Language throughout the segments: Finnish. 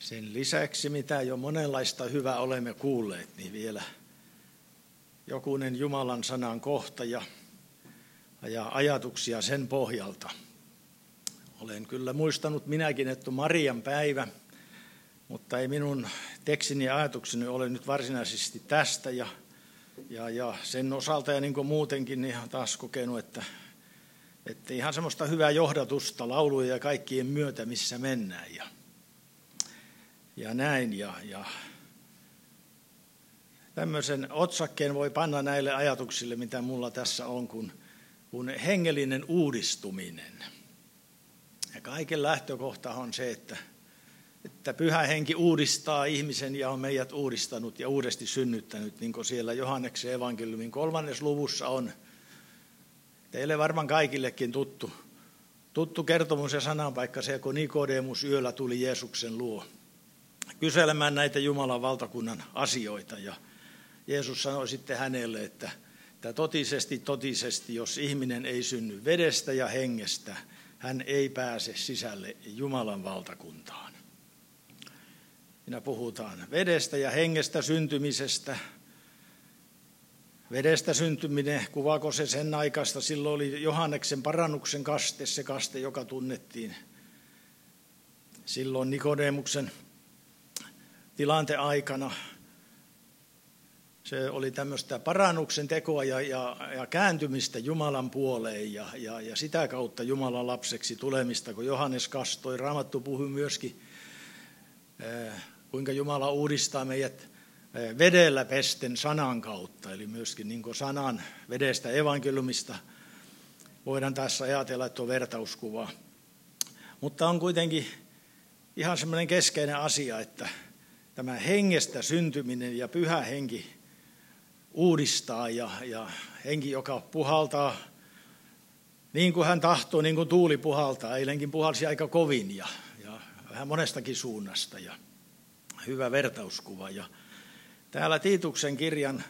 Sen lisäksi, mitä jo monenlaista hyvää olemme kuulleet, niin vielä jokunen Jumalan sanan kohta ja, ja ajatuksia sen pohjalta. Olen kyllä muistanut minäkin, että Marian päivä, mutta ei minun tekstini ja ajatukseni ole nyt varsinaisesti tästä ja, ja, ja sen osalta ja niin kuin muutenkin niin taas kokenut, että, että ihan semmoista hyvää johdatusta lauluja ja kaikkien myötä, missä mennään. Ja, ja näin. Ja, ja tämmöisen otsakkeen voi panna näille ajatuksille, mitä mulla tässä on, kun, kun hengellinen uudistuminen. Ja kaiken lähtökohta on se, että, että pyhä henki uudistaa ihmisen ja on meidät uudistanut ja uudesti synnyttänyt, niin kuin siellä Johanneksen evankeliumin kolmannes luvussa on. Teille varmaan kaikillekin tuttu, tuttu kertomus ja sananpaikka se, kun Nikodemus yöllä tuli Jeesuksen luo kyselemään näitä Jumalan valtakunnan asioita. Ja Jeesus sanoi sitten hänelle, että, että totisesti, totisesti, jos ihminen ei synny vedestä ja hengestä, hän ei pääse sisälle Jumalan valtakuntaan. Minä puhutaan vedestä ja hengestä syntymisestä. Vedestä syntyminen, kuvaako se sen aikaista? Silloin oli Johanneksen parannuksen kaste, se kaste, joka tunnettiin silloin Nikodemuksen tilanteen aikana. Se oli tämmöistä parannuksen tekoa ja, ja, ja kääntymistä Jumalan puoleen ja, ja, ja sitä kautta Jumalan lapseksi tulemista, kun Johannes kastoi. Raamattu puhui myöskin, eh, kuinka Jumala uudistaa meidät eh, vedellä pesten sanan kautta, eli myöskin niin sanan vedestä evankeliumista voidaan tässä ajatella, että on vertauskuva. Mutta on kuitenkin ihan semmoinen keskeinen asia, että tämä hengestä syntyminen ja pyhä henki uudistaa ja, ja henki, joka puhaltaa niin kuin hän tahtoo, niin kuin tuuli puhaltaa. Eilenkin puhalsi aika kovin ja, ja vähän monestakin suunnasta ja hyvä vertauskuva. Ja täällä Tiituksen kirjan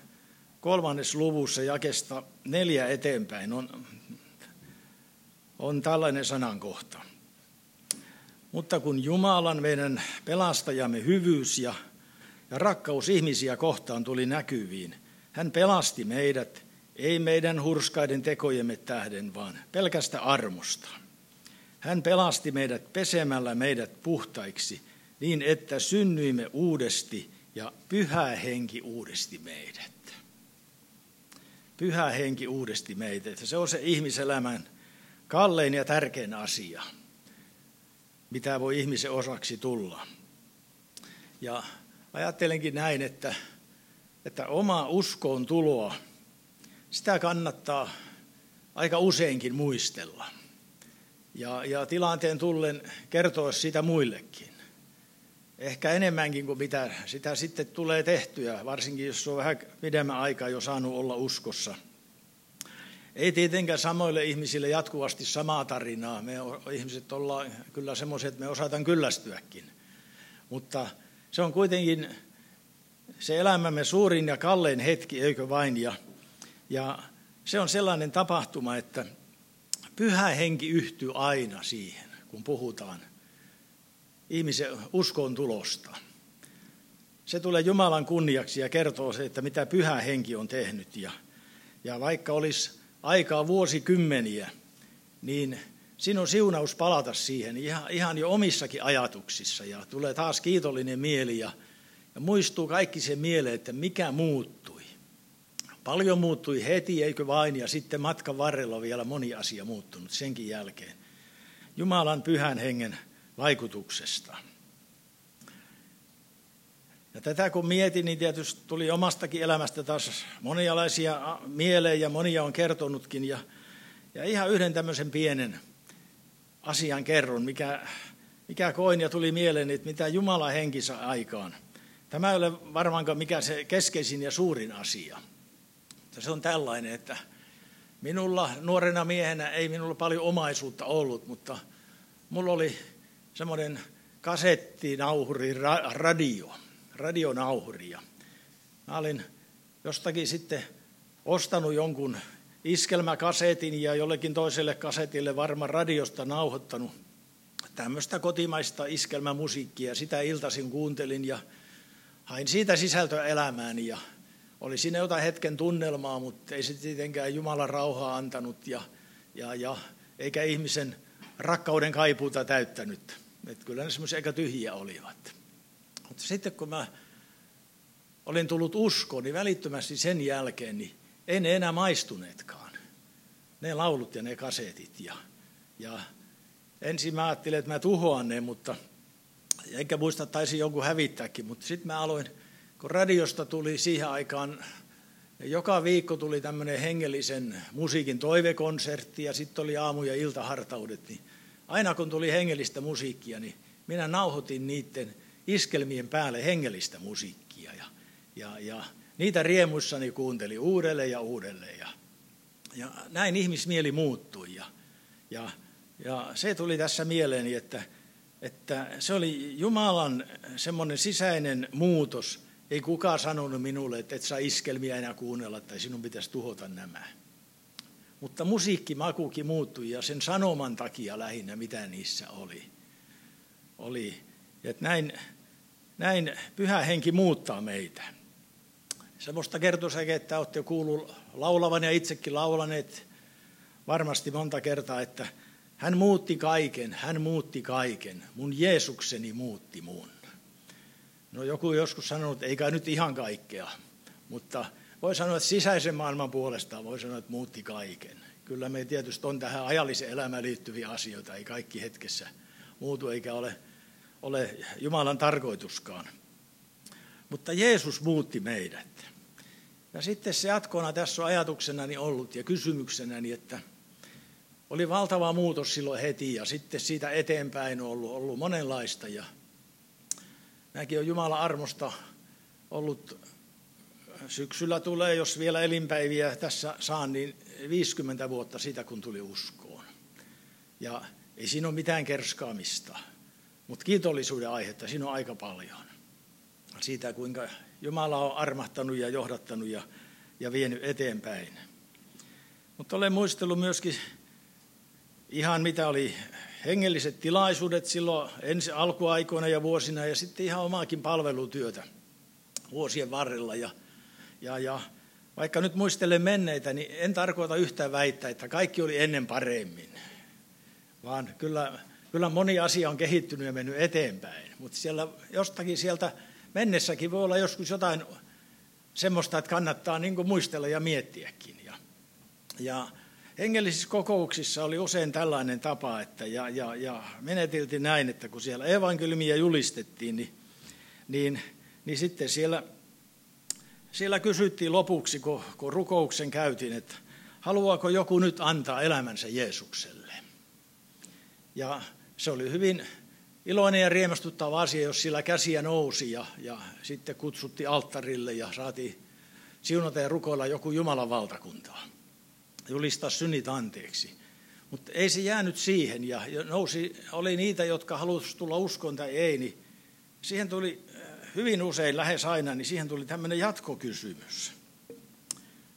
kolmannes luvussa jakesta neljä eteenpäin on, on tällainen sanankohta. Mutta kun Jumalan meidän pelastajamme hyvyys ja, ja rakkaus ihmisiä kohtaan tuli näkyviin, hän pelasti meidät, ei meidän hurskaiden tekojemme tähden, vaan pelkästä armosta. Hän pelasti meidät pesemällä meidät puhtaiksi, niin että synnyimme uudesti ja pyhä henki uudesti meidät. Pyhä henki uudesti meidät. Se on se ihmiselämän kallein ja tärkein asia – mitä voi ihmisen osaksi tulla. Ja ajattelenkin näin, että, että oma uskoon tuloa, sitä kannattaa aika useinkin muistella. Ja, ja tilanteen tullen kertoa sitä muillekin. Ehkä enemmänkin kuin mitä sitä sitten tulee tehtyä, varsinkin jos on vähän pidemmän aikaa jo saanut olla uskossa – ei tietenkään samoille ihmisille jatkuvasti samaa tarinaa. Me ihmiset ollaan kyllä semmoisia, että me osataan kyllästyäkin. Mutta se on kuitenkin se elämämme suurin ja kallein hetki, eikö vain? Ja, ja se on sellainen tapahtuma, että pyhä henki yhtyy aina siihen, kun puhutaan ihmisen uskon tulosta. Se tulee Jumalan kunniaksi ja kertoo se, että mitä pyhä henki on tehnyt. Ja, ja vaikka olisi aikaa vuosikymmeniä, niin sinun siunaus palata siihen ihan, ihan jo omissakin ajatuksissa ja tulee taas kiitollinen mieli ja, ja muistuu kaikki se mieleen, että mikä muuttui. Paljon muuttui heti, eikö vain, ja sitten matkan varrella on vielä moni asia muuttunut senkin jälkeen. Jumalan pyhän hengen vaikutuksesta. Ja tätä kun mietin, niin tietysti tuli omastakin elämästä taas monialaisia mieleen ja monia on kertonutkin. Ja, ja ihan yhden tämmöisen pienen asian kerron, mikä, mikä koin ja tuli mieleen, että mitä Jumala henki saa aikaan. Tämä ei ole varmaankaan mikä se keskeisin ja suurin asia. Se on tällainen, että minulla nuorena miehenä ei minulla paljon omaisuutta ollut, mutta mulla oli semmoinen kasettinauhuri radio – radionauhuria. Mä olin jostakin sitten ostanut jonkun iskelmäkasetin ja jollekin toiselle kasetille varmaan radiosta nauhoittanut tämmöistä kotimaista iskelmämusiikkia. Sitä iltaisin kuuntelin ja hain siitä sisältöä elämääni ja oli siinä jotain hetken tunnelmaa, mutta ei se tietenkään Jumalan rauhaa antanut ja, ja, ja eikä ihmisen rakkauden kaipuuta täyttänyt. Että kyllä ne semmoisia aika tyhjiä olivat. Mutta sitten kun mä olin tullut uskoon, niin välittömästi sen jälkeen niin ei ne enää maistuneetkaan. Ne laulut ja ne kasetit. Ja, ja ensin mä ajattelin, että mä tuhoan ne, mutta enkä muista, taisi jonkun hävittääkin, mutta sitten mä aloin, kun radiosta tuli siihen aikaan, joka viikko tuli tämmöinen hengellisen musiikin toivekonsertti ja sitten oli aamu- ja iltahartaudet, niin aina kun tuli hengellistä musiikkia, niin minä nauhoitin niiden iskelmien päälle hengellistä musiikkia. Ja, ja, ja niitä riemuissani kuunteli uudelleen ja uudelleen. Ja, ja näin ihmismieli muuttui. Ja, ja, ja se tuli tässä mieleeni, että, että se oli Jumalan semmoinen sisäinen muutos. Ei kukaan sanonut minulle, että et saa iskelmiä enää kuunnella tai sinun pitäisi tuhota nämä. Mutta musiikkimakukin muuttui ja sen sanoman takia lähinnä, mitä niissä oli. oli. Että näin, näin pyhä henki muuttaa meitä. Semmoista kertosäkeä, että olette kuullut laulavan ja itsekin laulaneet varmasti monta kertaa, että hän muutti kaiken, hän muutti kaiken, mun Jeesukseni muutti mun. No joku joskus sanonut, eikä nyt ihan kaikkea, mutta voi sanoa, että sisäisen maailman puolesta voi sanoa, että muutti kaiken. Kyllä me tietysti on tähän ajalliseen elämään liittyviä asioita, ei kaikki hetkessä muutu eikä ole, ole Jumalan tarkoituskaan. Mutta Jeesus muutti meidät. Ja sitten se jatkona tässä on ajatuksenani ollut ja kysymyksenäni, että oli valtava muutos silloin heti ja sitten siitä eteenpäin on ollut, ollut monenlaista. Ja mäkin olen Jumalan armosta ollut, syksyllä tulee, jos vielä elinpäiviä tässä saan, niin 50 vuotta siitä, kun tuli uskoon. Ja ei siinä ole mitään kerskaamista, mutta kiitollisuuden aihetta siinä on aika paljon. Siitä, kuinka Jumala on armahtanut ja johdattanut ja, ja vienyt eteenpäin. Mutta olen muistellut myöskin ihan mitä oli hengelliset tilaisuudet silloin ensi alkuaikoina ja vuosina ja sitten ihan omaakin palvelutyötä vuosien varrella. Ja, ja, ja vaikka nyt muistelen menneitä, niin en tarkoita yhtään väittää, että kaikki oli ennen paremmin, vaan kyllä, kyllä moni asia on kehittynyt ja mennyt eteenpäin. Mutta siellä jostakin sieltä mennessäkin voi olla joskus jotain semmoista, että kannattaa niin muistella ja miettiäkin. Ja, ja hengellisissä kokouksissa oli usein tällainen tapa, että ja, ja, ja menetiltiin näin, että kun siellä evankeliumia julistettiin, niin, niin, niin sitten siellä, siellä kysyttiin lopuksi, kun, kun rukouksen käytiin, että haluaako joku nyt antaa elämänsä Jeesukselle. Ja se oli hyvin iloinen ja riemastuttava asia, jos sillä käsiä nousi ja, ja sitten kutsutti alttarille ja saatiin siunata ja rukoilla joku Jumalan valtakuntaa. Julistaa synnit anteeksi. Mutta ei se jäänyt siihen ja nousi, oli niitä, jotka halusivat tulla uskoon tai ei, niin siihen tuli äh, hyvin usein, lähes aina, niin siihen tuli tämmöinen jatkokysymys.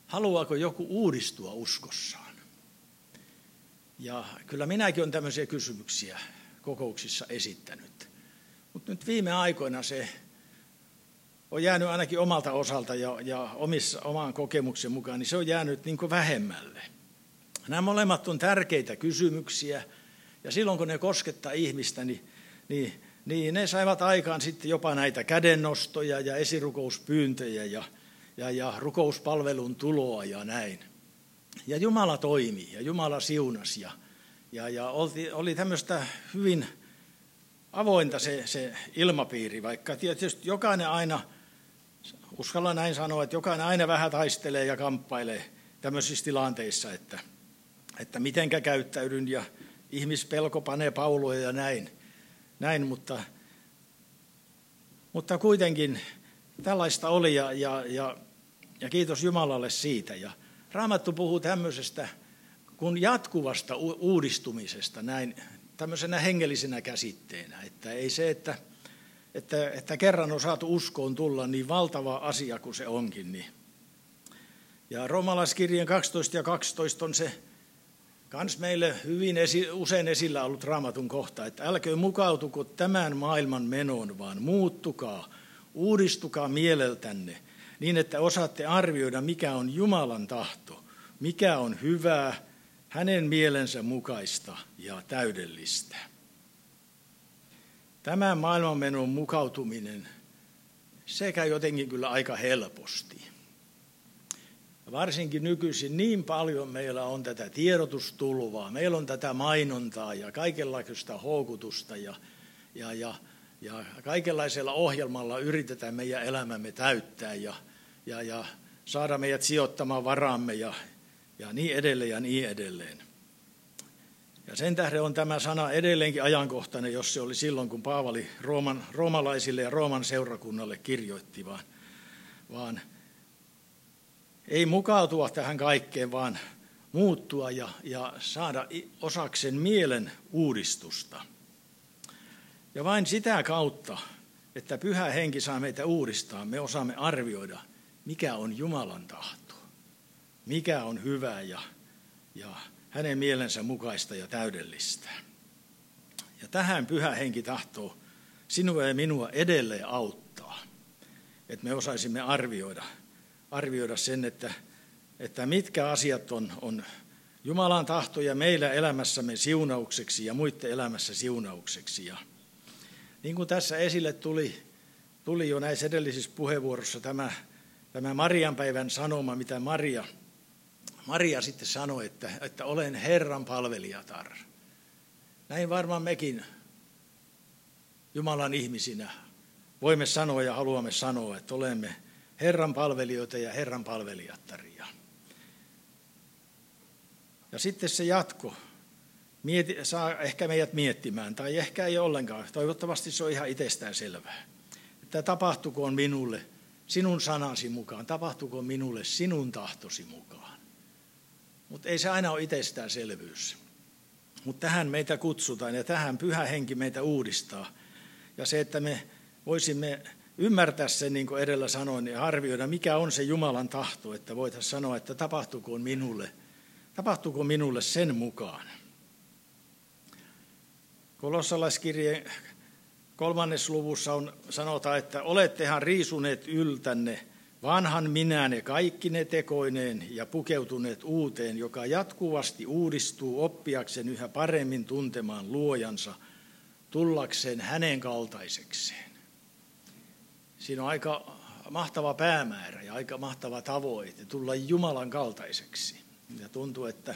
Haluaako joku uudistua uskossaan? Ja kyllä minäkin olen tämmöisiä kysymyksiä kokouksissa esittänyt. Mutta nyt viime aikoina se on jäänyt ainakin omalta osalta ja, ja omissa, oman kokemuksen mukaan, niin se on jäänyt niin vähemmälle. Nämä molemmat on tärkeitä kysymyksiä, ja silloin kun ne koskettaa ihmistä, niin, niin, niin ne saivat aikaan sitten jopa näitä kädennostoja ja esirukouspyyntöjä ja, ja, ja rukouspalvelun tuloa ja näin. Ja Jumala toimi ja Jumala siunasi ja, ja, ja oli, oli tämmöistä hyvin avointa se, se ilmapiiri, vaikka tietysti jokainen aina, uskalla näin sanoa, että jokainen aina vähän taistelee ja kamppailee tämmöisissä tilanteissa, että, että mitenkä käyttäydyn ja ihmispelko panee pauloja ja näin, näin mutta, mutta kuitenkin tällaista oli ja, ja, ja, ja kiitos Jumalalle siitä. Ja Raamattu puhuu tämmöisestä kun jatkuvasta uudistumisesta näin tämmöisenä hengellisenä käsitteenä. Että ei se, että, että, että kerran on saatu uskoon tulla niin valtava asia kuin se onkin. Niin. Ja romalaiskirjan 12 ja 12 on se kans meille hyvin esi, usein esillä ollut raamatun kohta, että älkää mukautuko tämän maailman menoon, vaan muuttukaa, uudistukaa mieleltänne, niin että osaatte arvioida, mikä on Jumalan tahto, mikä on hyvää, hänen mielensä mukaista ja täydellistä. Tämä maailmanmenon mukautuminen sekä jotenkin kyllä aika helposti. Varsinkin nykyisin niin paljon meillä on tätä tiedotustulvaa, meillä on tätä mainontaa ja kaikenlaista houkutusta ja, ja, ja, ja kaikenlaisella ohjelmalla yritetään meidän elämämme täyttää ja, ja, ja saada meidät sijoittamaan varamme ja, ja niin edelleen ja niin edelleen. Ja sen tähden on tämä sana edelleenkin ajankohtainen, jos se oli silloin, kun Paavali Rooman, roomalaisille ja Rooman seurakunnalle kirjoitti, vaan, vaan ei mukautua tähän kaikkeen, vaan muuttua ja, ja saada osaksen mielen uudistusta. Ja vain sitä kautta, että pyhä henki saa meitä uudistaa, me osaamme arvioida, mikä on Jumalan tahto, mikä on hyvä ja, ja hänen mielensä mukaista ja täydellistä. Ja tähän pyhä henki tahtoo sinua ja minua edelleen auttaa, että me osaisimme arvioida, arvioida sen, että, että mitkä asiat on, on Jumalan tahto ja meillä elämässämme siunaukseksi ja muiden elämässä siunaukseksi. Ja niin kuin tässä esille tuli, tuli jo näissä edellisissä puheenvuorossa tämä, tämä Marian päivän sanoma, mitä Maria – Maria sitten sanoi, että, että olen Herran palvelijatar. Näin varmaan mekin Jumalan ihmisinä voimme sanoa ja haluamme sanoa, että olemme Herran palvelijoita ja Herran palvelijattaria. Ja sitten se jatko mieti, saa ehkä meidät miettimään, tai ehkä ei ollenkaan. Toivottavasti se on ihan itsestään selvää. Että tapahtuko minulle sinun sanasi mukaan, tapahtuko minulle sinun tahtosi mukaan. Mutta ei se aina ole itsestäänselvyys. Mutta tähän meitä kutsutaan ja tähän pyhä henki meitä uudistaa. Ja se, että me voisimme ymmärtää sen, niin kuin edellä sanoin, ja arvioida, mikä on se Jumalan tahto, että voitaisiin sanoa, että tapahtuuko minulle, tapahtuuko minulle sen mukaan. Kolossalaiskirjeen kolmannes luvussa on, sanotaan, että olettehan riisuneet yltänne vanhan minäne kaikki ne tekoineen ja pukeutuneet uuteen, joka jatkuvasti uudistuu oppiakseen yhä paremmin tuntemaan luojansa, tullakseen hänen kaltaisekseen. Siinä on aika mahtava päämäärä ja aika mahtava tavoite tulla Jumalan kaltaiseksi. Ja tuntuu, että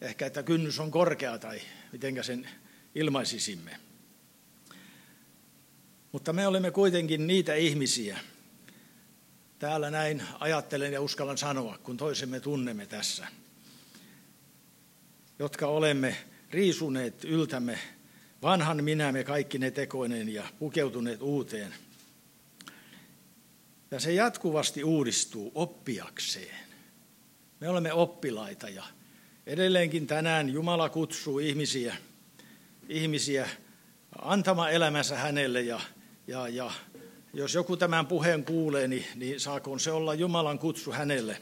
ehkä että kynnys on korkea tai mitenkä sen ilmaisisimme. Mutta me olemme kuitenkin niitä ihmisiä, Täällä näin ajattelen ja uskallan sanoa, kun toisemme tunnemme tässä, jotka olemme riisuneet yltämme vanhan minämme kaikki ne tekoinen ja pukeutuneet uuteen. Ja se jatkuvasti uudistuu oppiakseen. Me olemme oppilaita ja edelleenkin tänään Jumala kutsuu ihmisiä, ihmisiä antamaan elämänsä hänelle ja, ja, ja jos joku tämän puheen kuulee, niin, niin saakoon se olla Jumalan kutsu hänelle,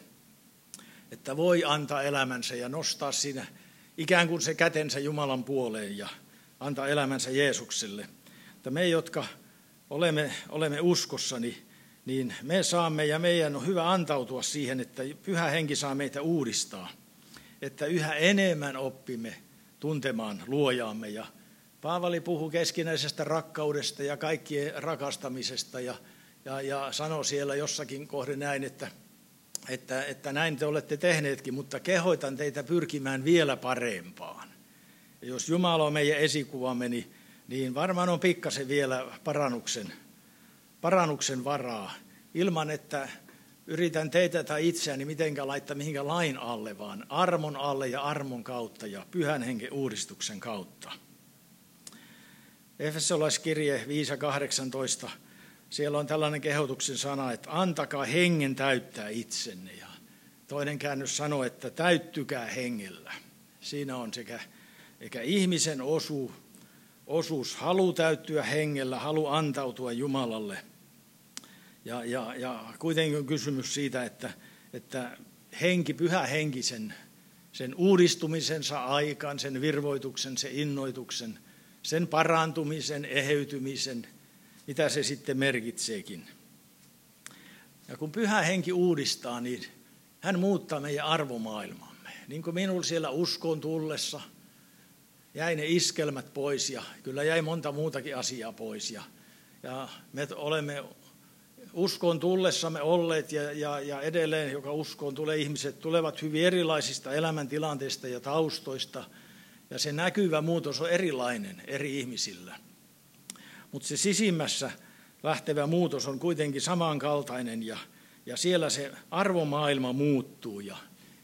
että voi antaa elämänsä ja nostaa siinä ikään kuin se kätensä Jumalan puoleen ja antaa elämänsä Jeesukselle. Että me, jotka olemme, olemme uskossa, niin, niin me saamme ja meidän on hyvä antautua siihen, että pyhä henki saa meitä uudistaa. Että yhä enemmän oppimme tuntemaan luojaamme ja Paavali puhuu keskinäisestä rakkaudesta ja kaikkien rakastamisesta ja, ja, ja sanoo siellä jossakin kohden näin, että, että, että näin te olette tehneetkin, mutta kehoitan teitä pyrkimään vielä parempaan. Ja jos Jumala on meidän esikuvamme, niin, niin varmaan on pikkasen vielä parannuksen, parannuksen varaa, ilman että yritän teitä tai itseäni mitenkään laittaa mihinkään lain alle, vaan armon alle ja armon kautta ja pyhän hengen uudistuksen kautta. Efesolaiskirje 5.18, siellä on tällainen kehotuksen sana, että antakaa hengen täyttää itsenne. Ja toinen käännös sanoo, että täyttykää hengellä. Siinä on sekä, eikä ihmisen osu, osuus, halu täyttyä hengellä, halu antautua Jumalalle. Ja, ja, ja kuitenkin on kysymys siitä, että, että henki, pyhä henki sen, sen uudistumisensa aikaan, sen virvoituksen, sen innoituksen, sen parantumisen, eheytymisen, mitä se sitten merkitseekin. Ja kun pyhä henki uudistaa, niin hän muuttaa meidän arvomaailmamme. Niin kuin minulla siellä uskon tullessa jäi ne iskelmät pois ja kyllä jäi monta muutakin asiaa pois. Ja, ja me olemme uskon tullessamme olleet ja, ja, ja edelleen, joka uskoon tulee, ihmiset tulevat hyvin erilaisista elämäntilanteista ja taustoista. Ja se näkyvä muutos on erilainen eri ihmisillä. Mutta se sisimmässä lähtevä muutos on kuitenkin samankaltainen ja, ja siellä se arvomaailma muuttuu. Ja,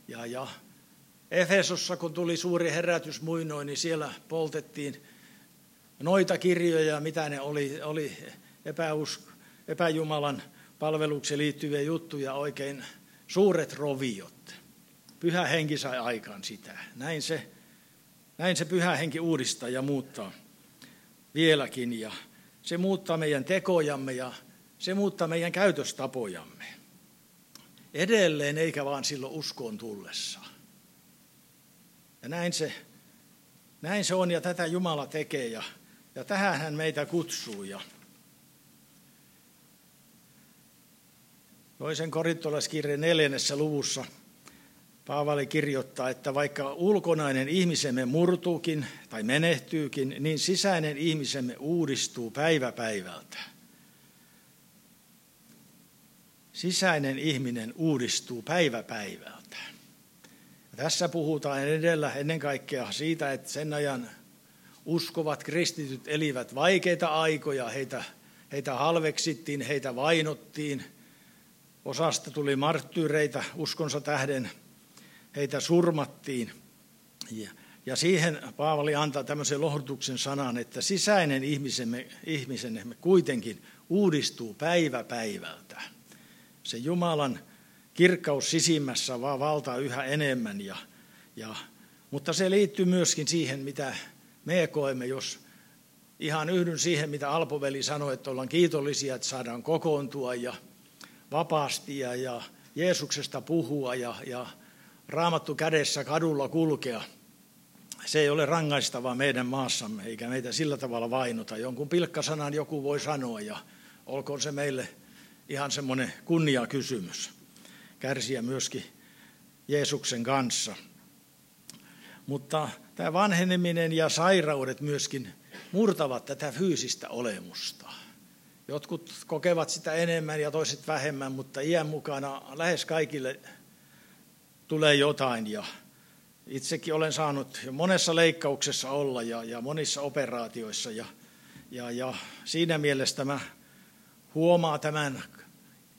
ja, ja Efesossa, kun tuli suuri herätys muinoin, niin siellä poltettiin noita kirjoja, mitä ne oli, oli epäusko, epäjumalan palvelukseen liittyviä juttuja, oikein suuret roviot. Pyhä henki sai aikaan sitä. Näin se, näin se pyhä henki uudistaa ja muuttaa vieläkin. Ja se muuttaa meidän tekojamme ja se muuttaa meidän käytöstapojamme. Edelleen eikä vaan silloin uskoon tullessa. Ja näin se, näin se on ja tätä Jumala tekee ja, ja tähän hän meitä kutsuu. Ja toisen korintolaiskirjan neljännessä luvussa Paavali kirjoittaa, että vaikka ulkonainen ihmisemme murtuukin tai menehtyykin, niin sisäinen ihmisemme uudistuu päivä päivältä. Sisäinen ihminen uudistuu päivä päivältä. Tässä puhutaan edellä ennen kaikkea siitä, että sen ajan uskovat kristityt elivät vaikeita aikoja, heitä, heitä halveksittiin, heitä vainottiin, osasta tuli marttyyreitä uskonsa tähden – heitä surmattiin. Ja, ja siihen Paavali antaa tämmöisen lohdutuksen sanan, että sisäinen ihmisemme, ihmisemme kuitenkin uudistuu päivä päivältä. Se Jumalan kirkkaus sisimmässä vaan valtaa yhä enemmän. Ja, ja, mutta se liittyy myöskin siihen, mitä me koemme, jos ihan yhdyn siihen, mitä Alpoveli sanoi, että ollaan kiitollisia, että saadaan kokoontua ja vapaasti ja, ja Jeesuksesta puhua ja, ja raamattu kädessä kadulla kulkea. Se ei ole rangaistavaa meidän maassamme, eikä meitä sillä tavalla vainota. Jonkun pilkkasanan joku voi sanoa, ja olkoon se meille ihan semmoinen kunniakysymys. Kärsiä myöskin Jeesuksen kanssa. Mutta tämä vanheneminen ja sairaudet myöskin murtavat tätä fyysistä olemusta. Jotkut kokevat sitä enemmän ja toiset vähemmän, mutta iän mukana lähes kaikille tulee jotain. Ja itsekin olen saanut jo monessa leikkauksessa olla ja, ja monissa operaatioissa. Ja, ja, ja siinä mielessä tämä huomaa tämän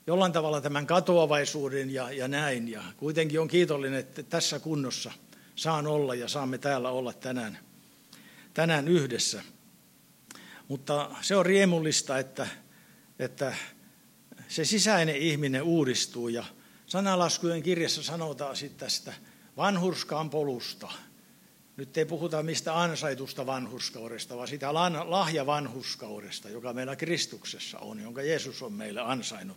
jollain tavalla tämän katoavaisuuden ja, ja näin. Ja kuitenkin on kiitollinen, että tässä kunnossa saan olla ja saamme täällä olla tänään, tänään yhdessä. Mutta se on riemullista, että, että se sisäinen ihminen uudistuu ja Sanalaskujen kirjassa sanotaan sitten tästä vanhurskaan polusta. Nyt ei puhuta mistä ansaitusta vanhurskaudesta, vaan sitä lahjavanhurskaudesta, joka meillä Kristuksessa on, jonka Jeesus on meille ansainnut.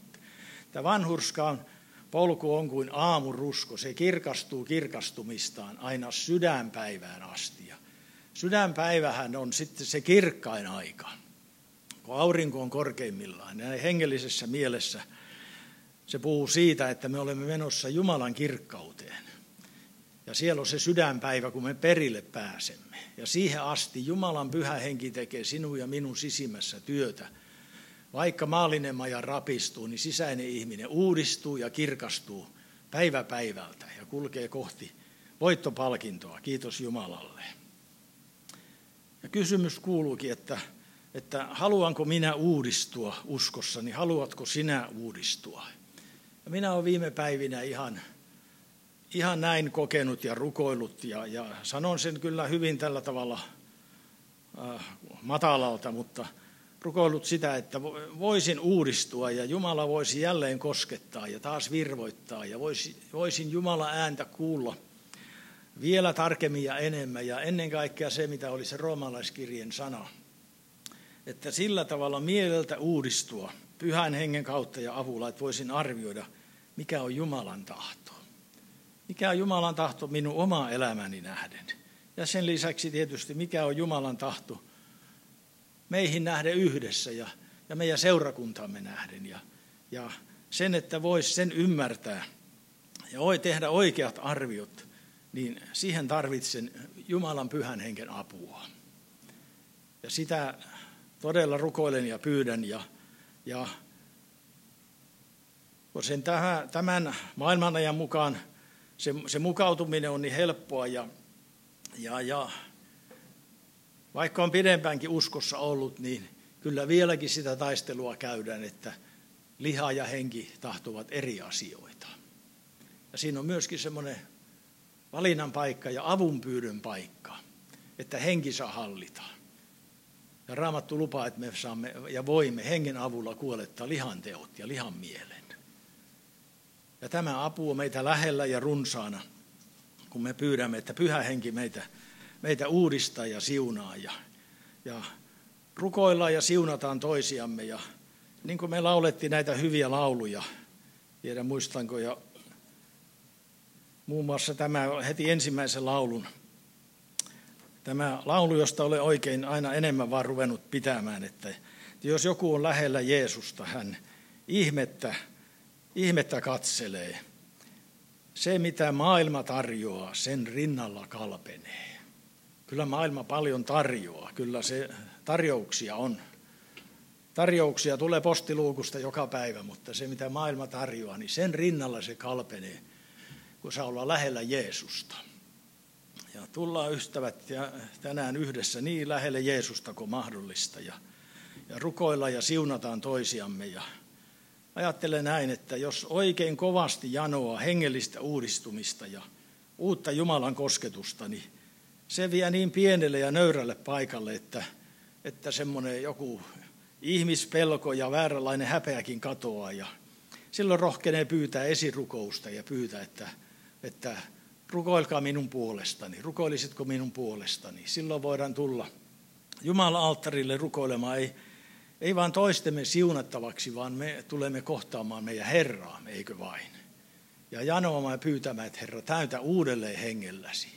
Tämä vanhurskaan polku on kuin aamurusko, se kirkastuu kirkastumistaan aina sydänpäivään asti. Sydänpäivähän on sitten se kirkkain aika, kun aurinko on korkeimmillaan. Ja hengellisessä mielessä – se puhuu siitä, että me olemme menossa Jumalan kirkkauteen. Ja siellä on se sydänpäivä, kun me perille pääsemme. Ja siihen asti Jumalan pyhä henki tekee sinun ja minun sisimmässä työtä. Vaikka maallinen maja rapistuu, niin sisäinen ihminen uudistuu ja kirkastuu päivä päivältä ja kulkee kohti voittopalkintoa. Kiitos Jumalalle. Ja kysymys kuuluukin, että, että haluanko minä uudistua uskossani, haluatko sinä uudistua? Ja minä olen viime päivinä ihan, ihan näin kokenut ja rukoillut ja, ja sanon sen kyllä hyvin tällä tavalla äh, matalalta, mutta rukoillut sitä, että voisin uudistua ja Jumala voisi jälleen koskettaa ja taas virvoittaa ja voisi, voisin Jumala ääntä kuulla vielä tarkemmin ja enemmän ja ennen kaikkea se, mitä oli se roomalaiskirjen sana, että sillä tavalla mieleltä uudistua pyhän hengen kautta ja avulla, että voisin arvioida – mikä on Jumalan tahto. Mikä on Jumalan tahto minun oma elämäni nähden? Ja sen lisäksi tietysti, mikä on Jumalan tahto meihin nähden yhdessä ja, ja meidän seurakuntamme nähden. Ja, ja sen, että voisi sen ymmärtää ja voi tehdä oikeat arviot, niin siihen tarvitsen Jumalan pyhän henken apua. Ja sitä todella rukoilen ja pyydän ja, ja sen tämän maailman ajan mukaan se, se mukautuminen on niin helppoa ja, ja, ja vaikka on pidempäänkin uskossa ollut, niin kyllä vieläkin sitä taistelua käydään, että liha ja henki tahtovat eri asioita. Ja siinä on myöskin semmoinen valinnan paikka ja avunpyydön paikka, että henki saa hallita. Ja Raamattu lupaa, että me saamme ja voimme hengen avulla kuolettaa lihan teot ja lihan mielen. Ja tämä apu on meitä lähellä ja runsaana, kun me pyydämme, että pyhä henki meitä, meitä uudistaa ja siunaa ja, ja rukoillaan ja siunataan toisiamme. Ja niin kuin me laulettiin näitä hyviä lauluja, tiedä muistanko, ja muun muassa tämä heti ensimmäisen laulun, tämä laulu, josta olen oikein aina enemmän vaan ruvennut pitämään, että jos joku on lähellä Jeesusta, hän ihmettä ihmettä katselee. Se, mitä maailma tarjoaa, sen rinnalla kalpenee. Kyllä maailma paljon tarjoaa, kyllä se tarjouksia on. Tarjouksia tulee postiluukusta joka päivä, mutta se, mitä maailma tarjoaa, niin sen rinnalla se kalpenee, kun saa olla lähellä Jeesusta. Ja tullaan ystävät ja tänään yhdessä niin lähelle Jeesusta kuin mahdollista ja, ja rukoilla ja siunataan toisiamme ja ajattelen näin, että jos oikein kovasti janoa hengellistä uudistumista ja uutta Jumalan kosketusta, niin se vie niin pienelle ja nöyrälle paikalle, että, että semmoinen joku ihmispelko ja vääränlainen häpeäkin katoaa. Ja silloin rohkenee pyytää esirukousta ja pyytää, että, että rukoilkaa minun puolestani, rukoilisitko minun puolestani. Silloin voidaan tulla Jumalan alttarille rukoilemaan, ei, ei vain toistemme siunattavaksi, vaan me tulemme kohtaamaan meidän Herraamme, eikö vain? Ja janoamaan ja pyytämään, että Herra, täytä uudelleen hengelläsi.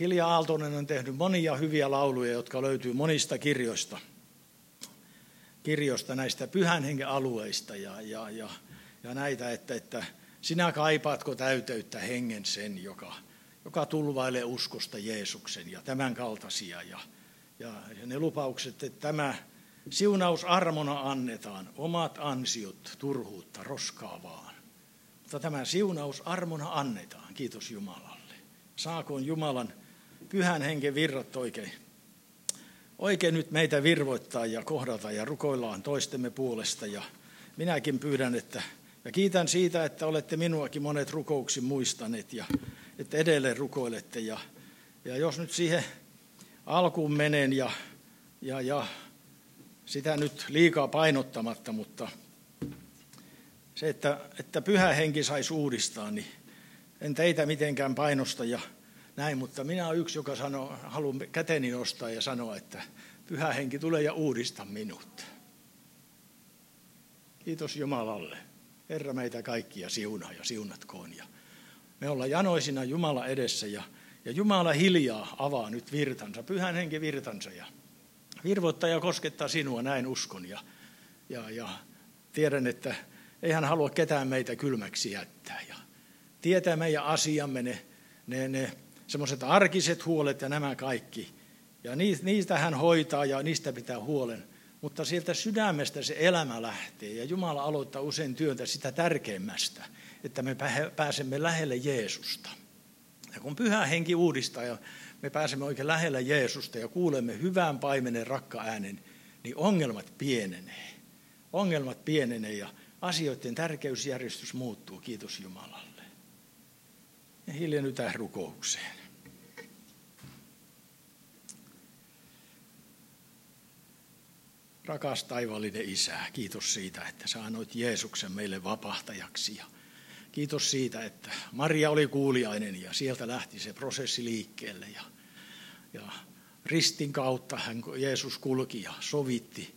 Hilja Aaltonen on tehnyt monia hyviä lauluja, jotka löytyy monista kirjoista, kirjoista näistä pyhän hengen alueista ja, ja, ja, ja näitä, että, että sinä kaipaatko täyteyttä hengen sen, joka, joka tulvailee uskosta Jeesuksen ja tämän kaltaisia. Ja, ja ne lupaukset, että tämä Siunaus armona annetaan, omat ansiot, turhuutta, roskaa vaan. Mutta tämä siunaus armona annetaan, kiitos Jumalalle. Saakoon Jumalan pyhän henken virrat oikein, oikein nyt meitä virvoittaa ja kohdata ja rukoillaan toistemme puolesta. Ja minäkin pyydän, että ja kiitän siitä, että olette minuakin monet rukouksi muistaneet ja että edelleen rukoilette. Ja, ja jos nyt siihen alkuun menen ja, ja, ja sitä nyt liikaa painottamatta, mutta se, että, että pyhä henki saisi uudistaa, niin en teitä mitenkään painosta ja näin, mutta minä olen yksi, joka sanoo, haluan käteni nostaa ja sanoa, että pyhä henki tulee ja uudista minut. Kiitos Jumalalle. Herra meitä kaikkia siunaa ja siunatkoon. Ja me ollaan janoisina Jumala edessä ja, ja Jumala hiljaa avaa nyt virtansa, pyhän henki virtansa ja virvoittaa ja koskettaa sinua, näin uskon. Ja, ja, ja tiedän, että ei hän halua ketään meitä kylmäksi jättää. Ja tietää meidän asiamme, ne, ne, ne semmoiset arkiset huolet ja nämä kaikki. Ja niistä hän hoitaa ja niistä pitää huolen. Mutta sieltä sydämestä se elämä lähtee ja Jumala aloittaa usein työntä sitä tärkeimmästä, että me pääsemme lähelle Jeesusta. Ja kun pyhä henki uudistaa ja me pääsemme oikein lähellä Jeesusta ja kuulemme hyvän paimenen rakka äänen, niin ongelmat pienenee. Ongelmat pienenee ja asioiden tärkeysjärjestys muuttuu, kiitos Jumalalle. Ja hiljennytään rukoukseen. Rakas taivaallinen Isä, kiitos siitä, että sä annoit Jeesuksen meille vapahtajaksi. Ja kiitos siitä, että Maria oli kuuliainen ja sieltä lähti se prosessi liikkeelle. Ja ja ristin kautta hän, Jeesus kulki ja sovitti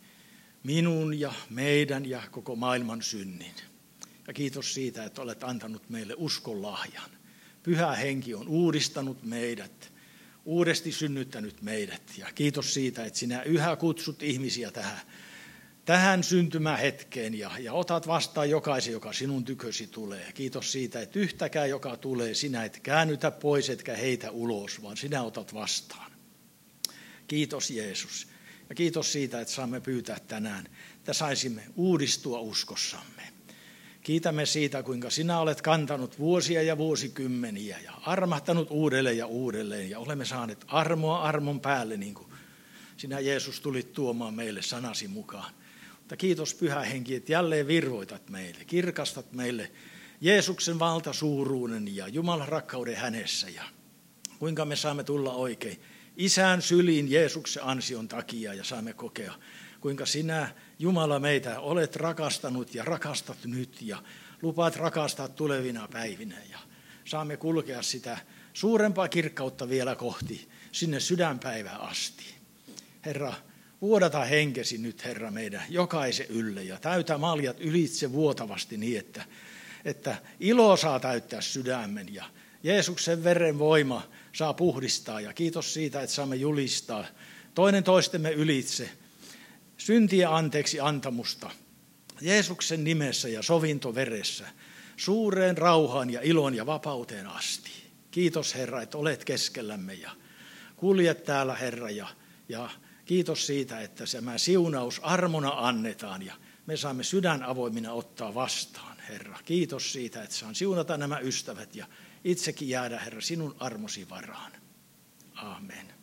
minun ja meidän ja koko maailman synnin. Ja kiitos siitä, että olet antanut meille uskon lahjan. pyhä henki on uudistanut meidät, uudesti synnyttänyt meidät. Ja kiitos siitä, että sinä yhä kutsut ihmisiä tähän, tähän syntymähetkeen ja, ja otat vastaan jokaisen, joka sinun tykösi tulee. Kiitos siitä, että yhtäkään, joka tulee, sinä et käännytä pois etkä heitä ulos, vaan sinä otat vastaan. Kiitos Jeesus. Ja kiitos siitä, että saamme pyytää tänään, että saisimme uudistua uskossamme. Kiitämme siitä, kuinka sinä olet kantanut vuosia ja vuosikymmeniä ja armahtanut uudelleen ja uudelleen. Ja olemme saaneet armoa armon päälle, niin kuin sinä Jeesus tulit tuomaan meille sanasi mukaan. Mutta kiitos Pyhä Henki, että jälleen virvoitat meille, kirkastat meille Jeesuksen valtasuuruuden ja Jumalan rakkauden hänessä. Ja kuinka me saamme tulla oikein isän syliin Jeesuksen ansion takia ja saamme kokea, kuinka sinä, Jumala, meitä olet rakastanut ja rakastat nyt ja lupaat rakastaa tulevina päivinä. Ja saamme kulkea sitä suurempaa kirkkautta vielä kohti sinne sydänpäivään asti. Herra, vuodata henkesi nyt, Herra, meidän jokaisen ylle ja täytä maljat ylitse vuotavasti niin, että, että ilo saa täyttää sydämen ja Jeesuksen veren voima saa puhdistaa ja kiitos siitä, että saamme julistaa toinen toistemme ylitse syntien anteeksi antamusta Jeesuksen nimessä ja sovintoveressä suureen rauhaan ja ilon ja vapauteen asti. Kiitos Herra, että olet keskellämme ja kuljet täällä Herra ja, ja kiitos siitä, että tämä siunaus armona annetaan ja me saamme sydän avoimina ottaa vastaan, Herra. Kiitos siitä, että saan siunata nämä ystävät ja itsekin jäädä, Herra, sinun armosi varaan. Amen.